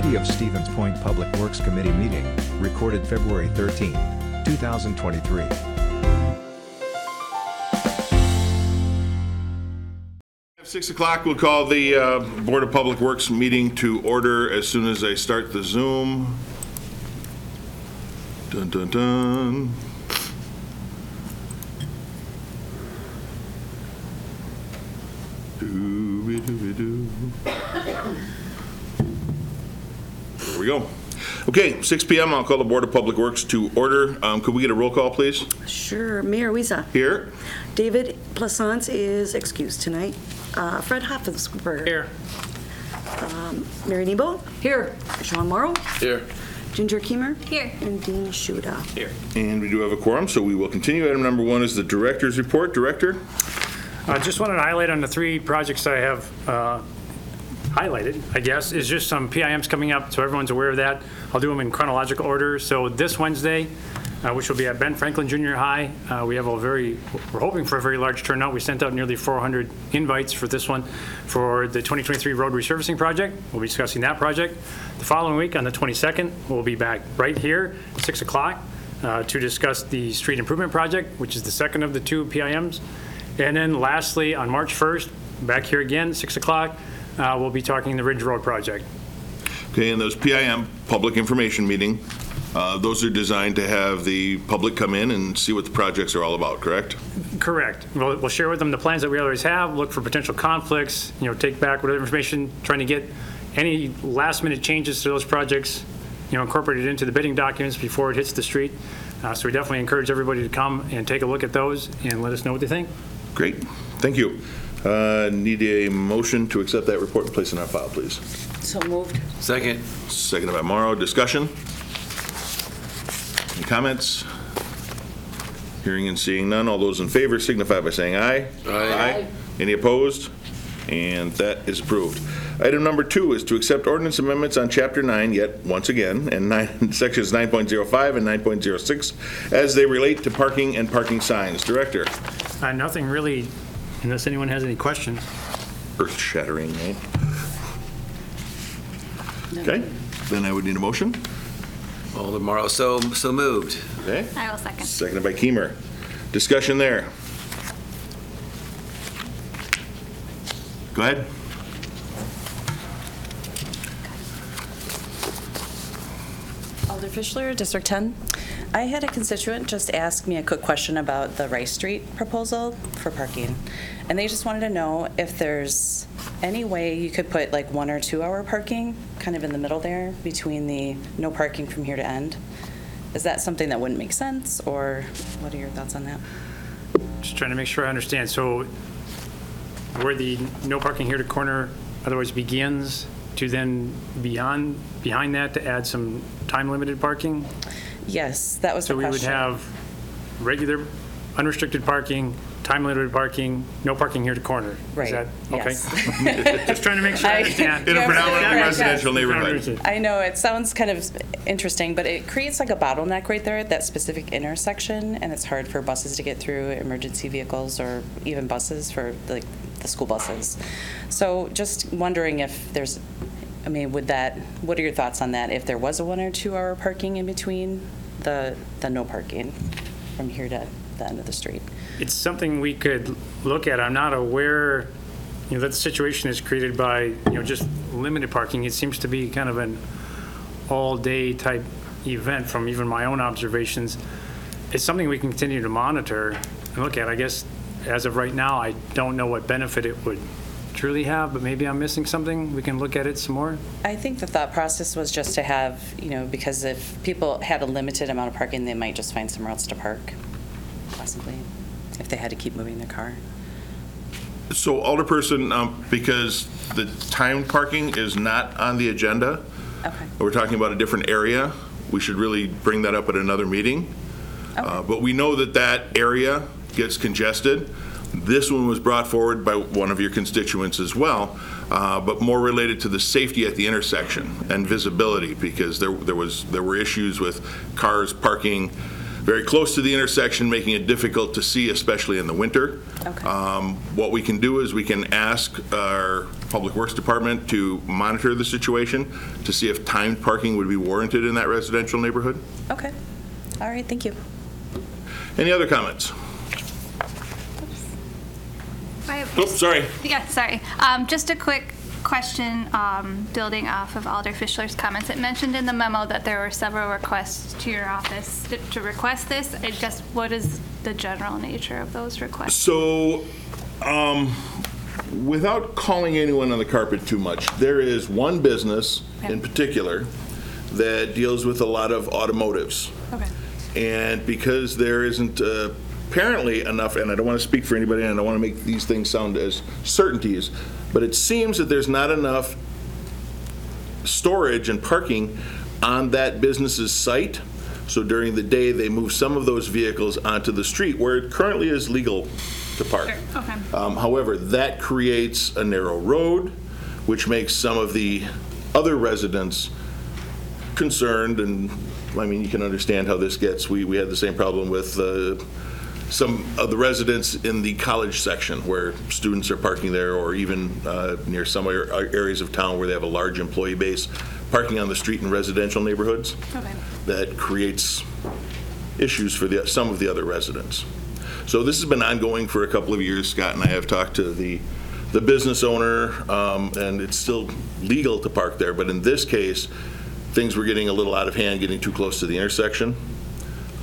City of Stevens Point Public Works Committee meeting, recorded February 13, 2023. At 6 o'clock, we'll call the uh, Board of Public Works meeting to order as soon as I start the Zoom. Dun, dun, dun. Doo-wee-doo-wee-doo. There we go. Okay, 6 PM, I'll call the Board of Public Works to order. Um, Could we get a roll call, please? Sure. Mayor Wiza. Here? David Plassance is excused tonight. Uh, Fred Hoffensberger. Here. Mary Kneebone. Here. Sean Morrow. Here. Ginger Keemer. Here. And Dean Shuda. Here. And we do have a quorum, so we will continue. Item number one is the Director's Report. Director? I just wanted to highlight on the three projects I have uh, highlighted, I guess, is just some PIMs coming up, so everyone's aware of that. I'll do them in chronological order. So this Wednesday, uh, which will be at Ben Franklin Junior High, uh, we have a very, we're hoping for a very large turnout. We sent out nearly 400 invites for this one for the 2023 road resurfacing project. We'll be discussing that project. The following week, on the 22nd, we'll be back right here, 6 o'clock, uh, to discuss the street improvement project, which is the second of the two PIMs. And then lastly, on March 1st, back here again, 6 o'clock, uh, we'll be talking the Ridge Road project. Okay, and those PIM, Public Information Meeting, uh, those are designed to have the public come in and see what the projects are all about, correct? Correct. We'll, we'll share with them the plans that we always have, look for potential conflicts, you know, take back whatever information, trying to get any last-minute changes to those projects, you know, incorporated into the bidding documents before it hits the street. Uh, So we definitely encourage everybody to come and take a look at those and let us know what they think. Great, thank you. Uh, Need a motion to accept that report and place it on file, please. So moved. Second. Seconded by Morrow, discussion? Any comments? Hearing and seeing none, all those in favor signify by saying aye. Aye. Any opposed? And that is approved. Item number two is to accept ordinance amendments on Chapter 9, yet once again, and nine- sections 9.05 and 9.06, as they relate to parking and parking signs. Director, Uh, Nothing really, unless anyone has any questions. earth-shattering, right? Okay, then I would need a motion. Alderman Morrow, so, so moved. Okay? I will second. Seconded by Keemer. Discussion there. Go ahead. Alder Fischler, District 10. I had a constituent just ask me a quick question about the Rice Street proposal for parking. And they just wanted to know if there's any way you could put like one or two hour parking kind of in the middle there between the no parking from here to end. Is that something that wouldn't make sense or what are your thoughts on that? Just trying to make sure I understand. So where the no parking here to corner otherwise begins to then beyond, behind that to add some time-limited parking? Yes, that was the So we would question. have regular unrestricted parking, time-limited parking, no parking here to corner. Is Right, that- Okay. yes. Just trying to make sure I I- understand. In a predominantly absolutely right, residential neighborhood. I know, it sounds kind of interesting, but it creates like a bottleneck right there at that specific intersection, and it's hard for buses to get through, emergency vehicles, or even buses for like the school buses. So just wondering if there's, I mean, would that, what are your thoughts on that? If there was a one or two hour parking in between the, the no parking from here to the end of the street? It's something we could look at. I'm not aware, you know, that the situation is created by, you know, just limited parking. It seems to be kind of an all-day type event from even my own observations. It's something we can continue to monitor and look at. I guess as of right now, I don't know what benefit it would truly have, but maybe I'm missing something. We can look at it some more. I think the thought process was just to have, you know, because if people had a limited amount of parking, they might just find somewhere else to park, possibly, if they had to keep moving their car. So Alderperson, um, because the timed parking is not on the agenda, Okay. we're talking about a different area, we should really bring that up at another meeting. Uh, But we know that that area gets congested. This one was brought forward by one of your constituents as well, uh, but more related to the safety at the intersection and visibility, because there there was, there were issues with cars parking very close to the intersection, making it difficult to see, especially in the winter. Okay. Um, What we can do is we can ask our Public Works Department to monitor the situation to see if timed parking would be warranted in that residential neighborhood. Okay. All right, thank you. Any other comments? I have- Oops, sorry. Yeah, sorry. Um, Just a quick question, um, building off of Alder Fischler's comments. It mentioned in the memo that there were several requests to your office to- to request this. I just, what is the general nature of those requests? So, um, without calling anyone on the carpet too much, there is one business in particular that deals with a lot of automotives. Okay. And because there isn't uh, apparently enough, and I don't want to speak for anybody, and I don't want to make these things sound as certainties, but it seems that there's not enough storage and parking on that business's site. So during the day, they move some of those vehicles onto the street where it currently is legal to park. Sure, okay. Um, However, that creates a narrow road, which makes some of the other residents concerned, and, I mean, you can understand how this gets. We, we had the same problem with uh, some of the residents in the college section, where students are parking there, or even uh, near some ar- areas of town where they have a large employee base, parking on the street in residential neighborhoods. Okay. That creates issues for the, some of the other residents. So this has been ongoing for a couple of years. Scott and I have talked to the, the business owner, um, and it's still legal to park there, but in this case, things were getting a little out of hand, getting too close to the intersection.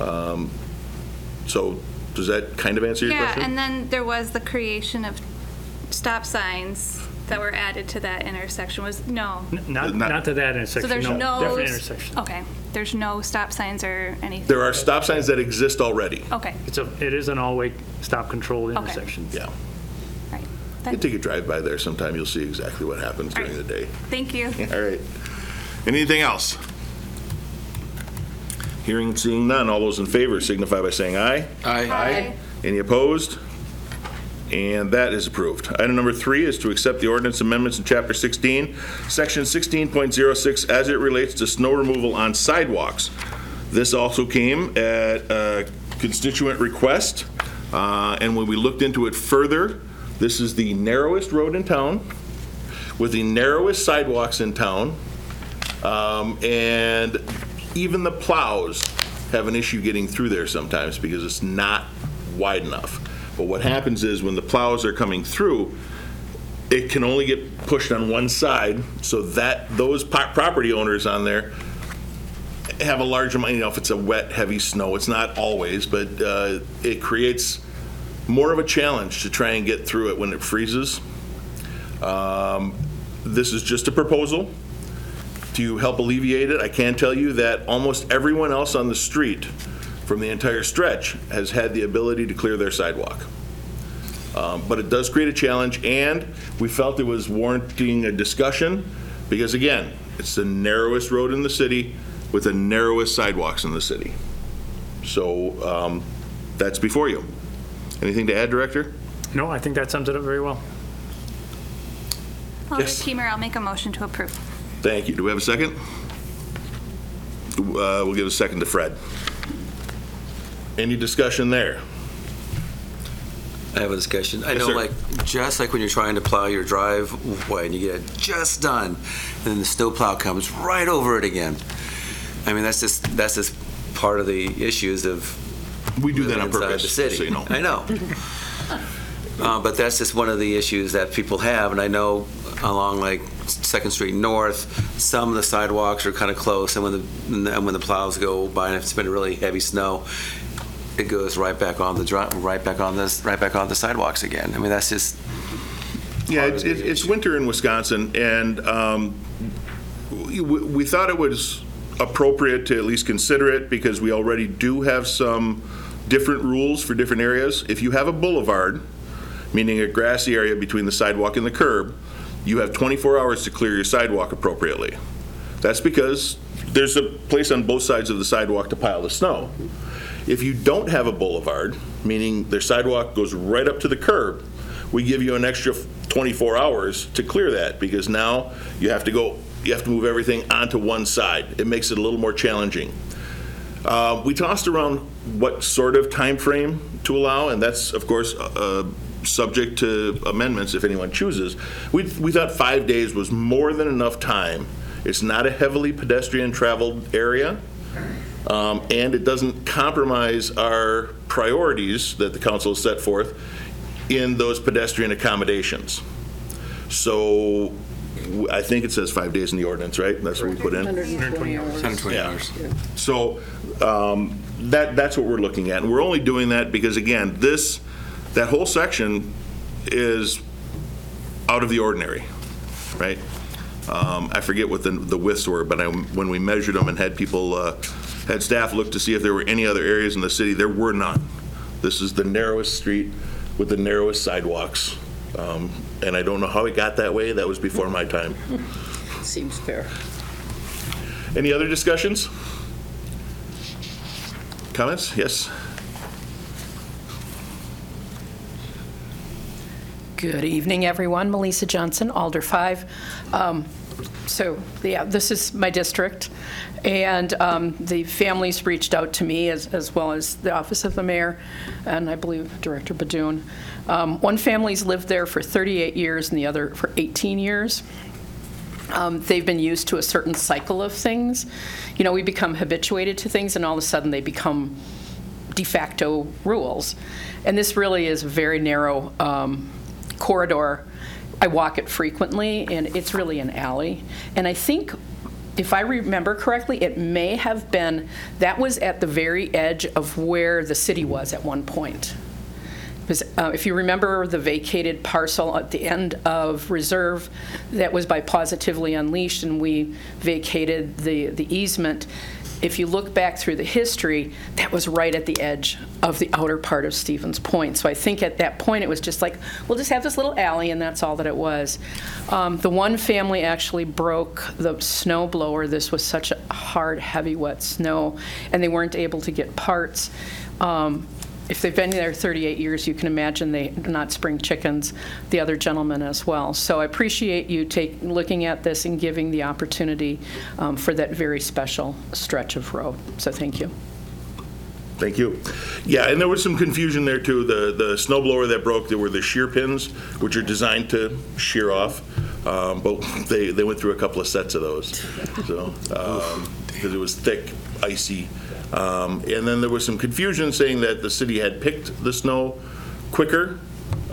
Um, So does that kind of answer your question? Yeah, question? and then there was the creation of stop signs that were added to that intersection was, no. Not, Not- not to that intersection. So there's no, no. different intersection. Okay, there's no stop signs or anything? There are stop signs that exist already. Okay, It's a, it is an all-way stop controlled intersection. Yeah. right. You That- can take a drive by there sometime, you'll see exactly what happens during the day. Thank you. All right. Anything else? Hearing and seeing none, all those in favor signify by saying aye. Aye. Aye. Any opposed? And that is approved. Item number three is to accept the ordinance amendments in Chapter 16, Section 16.06, as it relates to snow removal on sidewalks. This also came at a constituent request, uh, and when we looked into it further, this is the narrowest road in town, with the narrowest sidewalks in town, um, and even the plows have an issue getting through there sometimes because it's not wide enough. But what happens is when the plows are coming through, it can only get pushed on one side, so that, those po- property owners on there have a large amount, you know, if it's a wet, heavy snow, it's not always, but uh, it creates more of a challenge to try and get through it when it freezes. Um, This is just a proposal to help alleviate it. I can tell you that almost everyone else on the street from the entire stretch has had the ability to clear their sidewalk. Um, But it does create a challenge, and we felt it was warranting a discussion, because again, it's the narrowest road in the city with the narrowest sidewalks in the city. So um, that's before you. Anything to add, Director? No, I think that sums it up very well. Alder Yes. Teamer, I'll make a motion to approve. Thank you. Do we have a second? Uh, We'll give a second to Fred. Any discussion there? I have a discussion. I Yes, know, sir. like, just like when you're trying to plow your driveway and you get it just done, and then the snowplow comes right over it again. I mean, that's just, that's just part of the issues of We do that on purpose, the city. so you know. I know. Uh, But that's just one of the issues that people have, and I know along like Second Street North, some of the sidewalks are kind of close, and when the, and when the plows go by, and if it's been really heavy snow, it goes right back on the, dri- right back on this, right back on the sidewalks again. I mean, that's just, Yeah, it's, it's it's winter in Wisconsin, and um, we we thought it was appropriate to at least consider it, because we already do have some different rules for different areas. If you have a boulevard, meaning a grassy area between the sidewalk and the curb, you have 24 hours to clear your sidewalk appropriately. That's because there's a place on both sides of the sidewalk to pile the snow. If you don't have a boulevard, meaning their sidewalk goes right up to the curb, we give you an extra 24 hours to clear that, because now you have to go, you have to move everything onto one side. It makes it a little more challenging. Uh, We tossed around what sort of time frame to allow, and that's, of course, uh, subject to amendments if anyone chooses. We we thought five days was more than enough time. It's not a heavily pedestrian-traveled area, um, and it doesn't compromise our priorities that the council has set forth in those pedestrian accommodations. So w- I think it says five days in the ordinance, right? That's what we put in? 120 hours. So um, that, that's what we're looking at. And we're only doing that because, again, this, that whole section is out of the ordinary, right? Um, I forget what the, the widths were, but I, when we measured them and had people, uh, had staff look to see if there were any other areas in the city, there were none. This is the narrowest street with the narrowest sidewalks. Um, And I don't know how it got that way. That was before my time. Seems fair. Any other discussions? Comments? Yes? Good evening, everyone. Melissa Johnson, Alder 5. Um, So, yeah, this is my district, and um, the families reached out to me, as as well as the Office of the Mayor, and I believe Director Beduhn. Um, One family's lived there for 38 years, and the other for 18 years. Um, They've been used to a certain cycle of things. You know, we become habituated to things, and all of a sudden, they become de facto rules. And this really is a very narrow um, corridor. I walk it frequently, and it's really an alley. And I think, if I remember correctly, it may have been, that was at the very edge of where the city was at one point. Because uh, if you remember the vacated parcel at the end of Reserve, that was by Positively Unleashed, and we vacated the the easement. If you look back through the history, that was right at the edge of the outer part of Stevens Point. So I think at that point, it was just like, we'll just have this little alley, and that's all that it was. Um, The one family actually broke the snow blower. This was such a hard, heavy, wet snow, and they weren't able to get parts. Um, if they've been there 38 years, you can imagine they are not spring chickens, the other gentlemen as well. So I appreciate you take, looking at this and giving the opportunity um, for that very special stretch of road. So thank you. Thank you. Yeah, and there was some confusion there too. The, the snow blower that broke, there were the shear pins, which are designed to shear off. Um, But they, they went through a couple of sets of those, so, um, because it was thick, icy. Um, And then there was some confusion saying that the city had picked the snow quicker,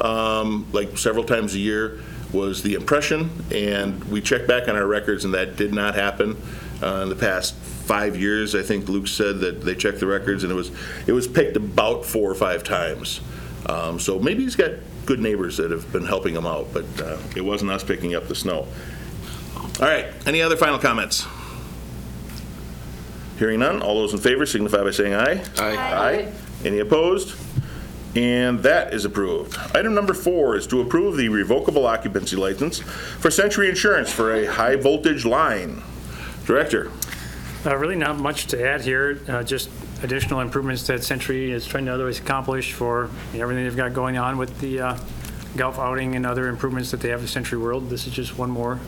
um, like several times a year, was the impression. And we checked back on our records, and that did not happen. Uh, In the past five years, I think Luke said that they checked the records, and it was, it was picked about four or five times. Um, So maybe he's got good neighbors that have been helping him out, but uh, it wasn't us picking up the snow. All right, any other final comments? Hearing none, all those in favor signify by saying aye. Aye. Aye. Any opposed? And that is approved. Item number four is to approve the revocable occupancy license for Sentry Insurance for a high-voltage line. Director? Uh, Really not much to add here, uh, just additional improvements that Sentry is trying to otherwise accomplish for everything they've got going on with the uh, golf outing and other improvements that they have at SentryWorld. This is just one more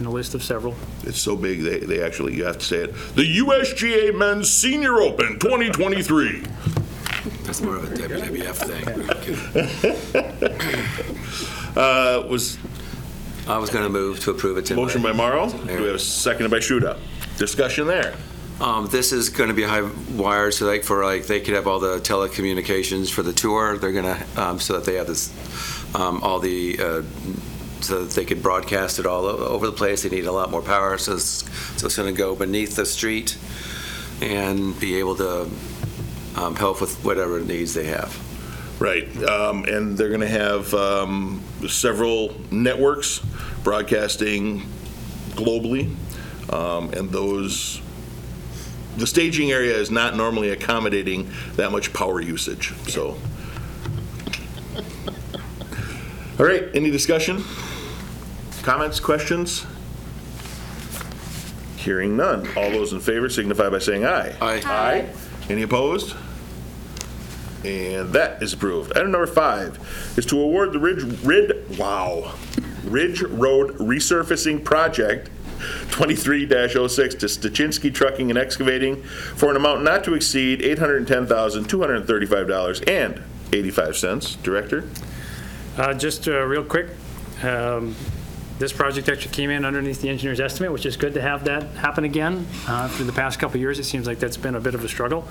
in a list of several. It's so big, they, they actually, you have to say it. The USGA Men's Senior Open 2023. That's more of a WWF thing. Uh, Was I was going to move to approve it tonight. motion by Morrow. Do we have a second by Shuda? Discussion there. Um, This is going to be high wired, so like for like, they could have all the telecommunications for the tour. They're going to, so that they have this, um, all the, uh, so that they could broadcast it all o- over the place. They need a lot more power, so it's, so it's going to go beneath the street and be able to um, help with whatever needs they have. Right, um, and they're going to have um, several networks broadcasting globally, um, and those, the staging area is not normally accommodating that much power usage, so. All right, any discussion? Comments, questions? Hearing none. All those in favor signify by saying aye. Aye. Aye. Any opposed? And that is approved. Item number five is to award the Ridge, Rid, wow, Ridge Road resurfacing project 23-06 to Stachinsky Trucking and Excavating for an amount not to exceed $810,235.85. Director? Uh, Just uh, real quick, um, this project actually came in underneath the engineer's estimate, which is good to have that happen again. Uh, Through the past couple of years, it seems like that's been a bit of a struggle.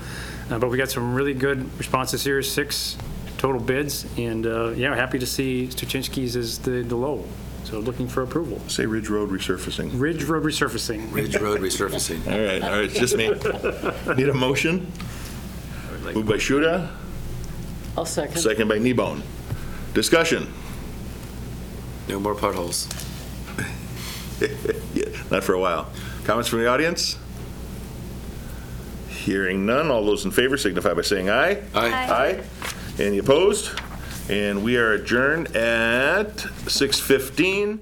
Uh, But we got some really good responses here, six total bids, and uh, yeah, happy to see Stuczynski's is the the low. So looking for approval. Say Ridge Road resurfacing. Ridge Road resurfacing. Ridge Road resurfacing. All right, all right, just me. Need a motion? Moved by Shuda, I'll second. second by Kneebone. Discussion? No more potholes. Yeah, Not for a while. Comments from the audience? Hearing none, all those in favor signify by saying aye. Aye. Aye. Any opposed? And we are adjourned at 6:15.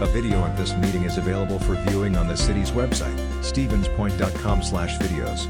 A video of this meeting is available for viewing on the city's website, stevenspoint.com/videos.